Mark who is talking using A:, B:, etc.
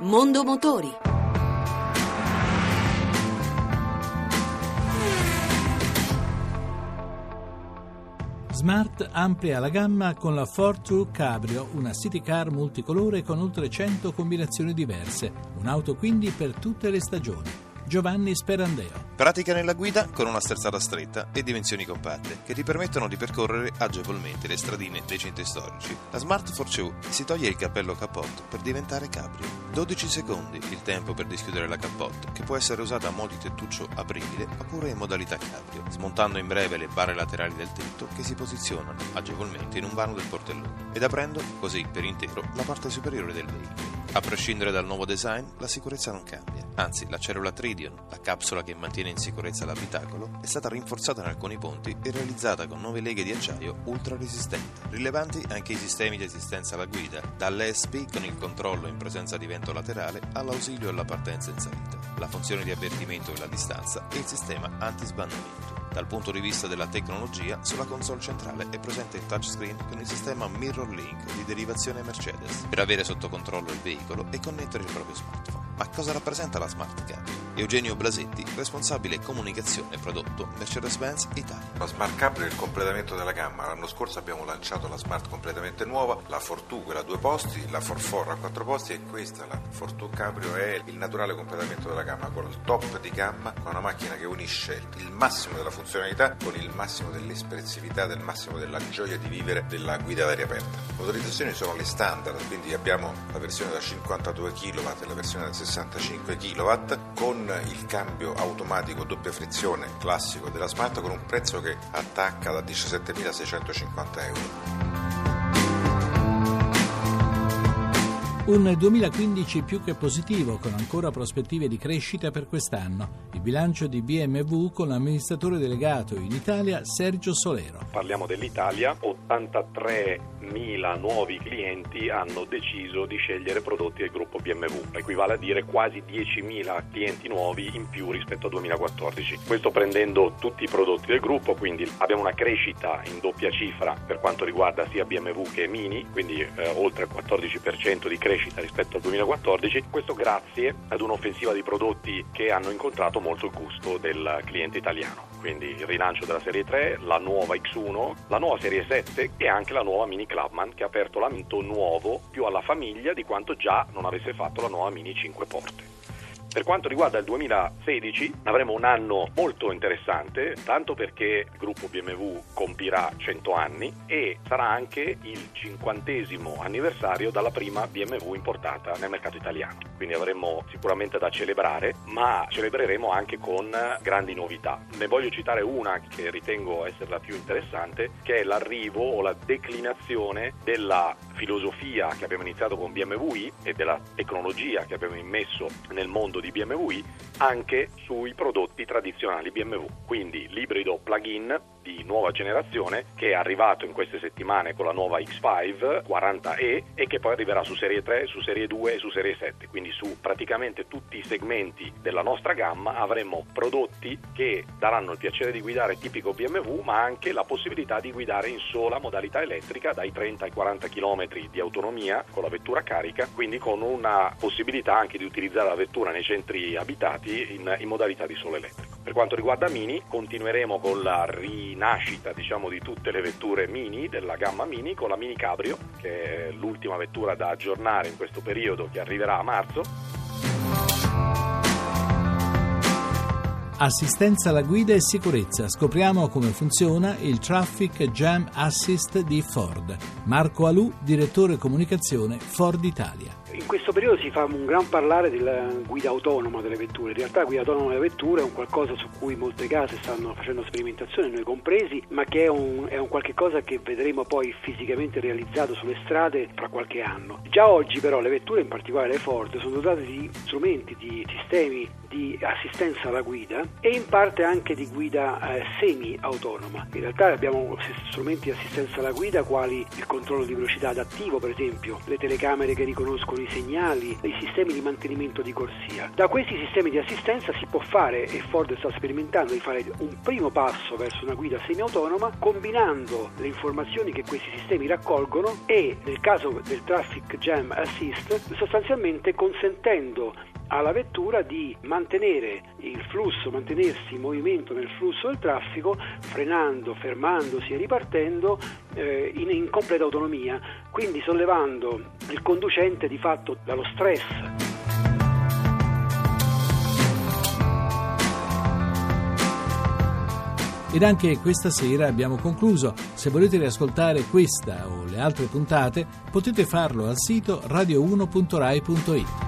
A: Mondo Motori.
B: Smart amplia la gamma con la Ford Tour Cabrio, una city car multicolore con oltre 100 combinazioni diverse, un'auto quindi per tutte le stagioni. Giovanni Sperandeo.
C: Pratica nella guida con una sterzata stretta e dimensioni compatte che ti permettono di percorrere agevolmente le stradine dei centri storici. La Smart Fortune si toglie il cappello cappotto per diventare cabrio. 12 secondi il tempo per dischiudere la cappotto, che può essere usata a mo' di tettuccio apribile oppure in modalità cabrio, smontando in breve le barre laterali del tetto che si posizionano agevolmente in un vano del portellone ed aprendo così per intero la parte superiore del veicolo. A prescindere dal nuovo design, la sicurezza non cambia. Anzi, la cellula Tridion, la capsula che mantiene in sicurezza l'abitacolo, è stata rinforzata in alcuni punti e realizzata con nuove leghe di acciaio ultra resistenti. Rilevanti anche i sistemi di assistenza alla guida, dall'ESP con il controllo in presenza di vento laterale all'ausilio alla partenza in salita, la funzione di avvertimento della distanza e il sistema anti-sbandamento. Dal punto di vista della tecnologia, sulla console centrale è presente il touchscreen con il sistema Mirror Link di derivazione Mercedes per avere sotto controllo il veicolo e connettere il proprio smartphone. Ma cosa rappresenta la Smart Cabrio? Eugenio Blasetti, responsabile comunicazione prodotto Mercedes-Benz Italia.
D: La Smart Cabrio è il completamento della gamma. L'anno scorso abbiamo lanciato la Smart completamente nuova, la Fortwo quella a due posti, la Forfor a quattro posti e questa, la Fortwo Cabrio, è il naturale completamento della gamma con il top di gamma, con una macchina che unisce il massimo della funzionalità con il massimo dell'espressività, del massimo della gioia di vivere della guida ad aria aperta. Le motorizzazioni sono le standard, quindi abbiamo la versione da 52 kW e la versione da 65 kW con il cambio automatico doppia frizione classico della Smart con un prezzo che attacca da 17.650 euro.
B: Un 2015 più che positivo, con ancora prospettive di crescita per quest'anno. Il bilancio di BMW con l'amministratore delegato in Italia Sergio Solero.
E: Parliamo dell'Italia, 83.000 nuovi clienti hanno deciso di scegliere prodotti del gruppo BMW, equivale a dire quasi 10.000 clienti nuovi in più rispetto al 2014. Questo prendendo tutti i prodotti del gruppo, quindi abbiamo una crescita in doppia cifra per quanto riguarda sia BMW che Mini, quindi eh, oltre il 14% di crescita crescita rispetto al 2014, questo grazie ad un'offensiva di prodotti che hanno incontrato molto il gusto del cliente italiano. Quindi il rilancio della serie 3, la nuova X1, la nuova serie 7 e anche la nuova Mini Clubman che ha aperto l'amento nuovo più alla famiglia di quanto già non avesse fatto la nuova Mini 5 porte. Per quanto riguarda il 2016 avremo un anno molto interessante, tanto perché il gruppo BMW compirà 100 anni e sarà anche il cinquantesimo anniversario dalla prima BMW importata nel mercato italiano. Quindi avremo sicuramente da celebrare, ma celebreremo anche con grandi novità. Ne voglio citare una che ritengo essere la più interessante, che è l'arrivo o la declinazione della filosofia che abbiamo iniziato con BMW i e della tecnologia che abbiamo immesso nel mondo di BMW i anche sui prodotti tradizionali BMW. Quindi l'ibrido plug-in di nuova generazione che è arrivato in queste settimane con la nuova X5 40e e che poi arriverà su serie 3, su serie 2 e su serie 7, quindi su praticamente tutti i segmenti della nostra gamma avremo prodotti che daranno il piacere di guidare tipico BMW ma anche la possibilità di guidare in sola modalità elettrica dai 30 ai 40 km di autonomia con la vettura carica, quindi con una possibilità anche di utilizzare la vettura nei centri abitati in, in modalità di solo elettrico. Per quanto riguarda Mini, continueremo con la rinascita diciamo, di tutte le vetture Mini, della gamma Mini, con la Mini Cabrio, che è l'ultima vettura da aggiornare in questo periodo che arriverà a marzo.
B: Assistenza alla guida e sicurezza. Scopriamo come funziona il Traffic Jam Assist di Ford. Marco Alù, direttore comunicazione Ford Italia
F: in questo periodo si fa un gran parlare della guida autonoma delle vetture. In realtà la guida autonoma delle vetture è un qualcosa su cui molte case stanno facendo sperimentazione, noi compresi, ma che è un, è un qualche cosa che vedremo poi fisicamente realizzato sulle strade fra qualche anno. Già oggi però le vetture, in particolare le Ford, sono dotate di strumenti, di sistemi di assistenza alla guida e in parte anche di guida eh, semi-autonoma. In realtà abbiamo strumenti di assistenza alla guida quali il controllo di velocità adattivo, per esempio, le telecamere che riconoscono i i segnali, i sistemi di mantenimento di corsia. Da questi sistemi di assistenza si può fare, e Ford sta sperimentando, di fare un primo passo verso una guida semiautonoma combinando le informazioni che questi sistemi raccolgono e nel caso del Traffic Jam Assist sostanzialmente consentendo alla vettura di mantenere il flusso, mantenersi in movimento nel flusso del traffico, frenando, fermandosi e ripartendo eh, in, in completa autonomia, quindi sollevando il conducente di fatto dallo stress.
B: Ed anche questa sera abbiamo concluso. Se volete riascoltare questa o le altre puntate potete farlo al sito radio1.rai.it.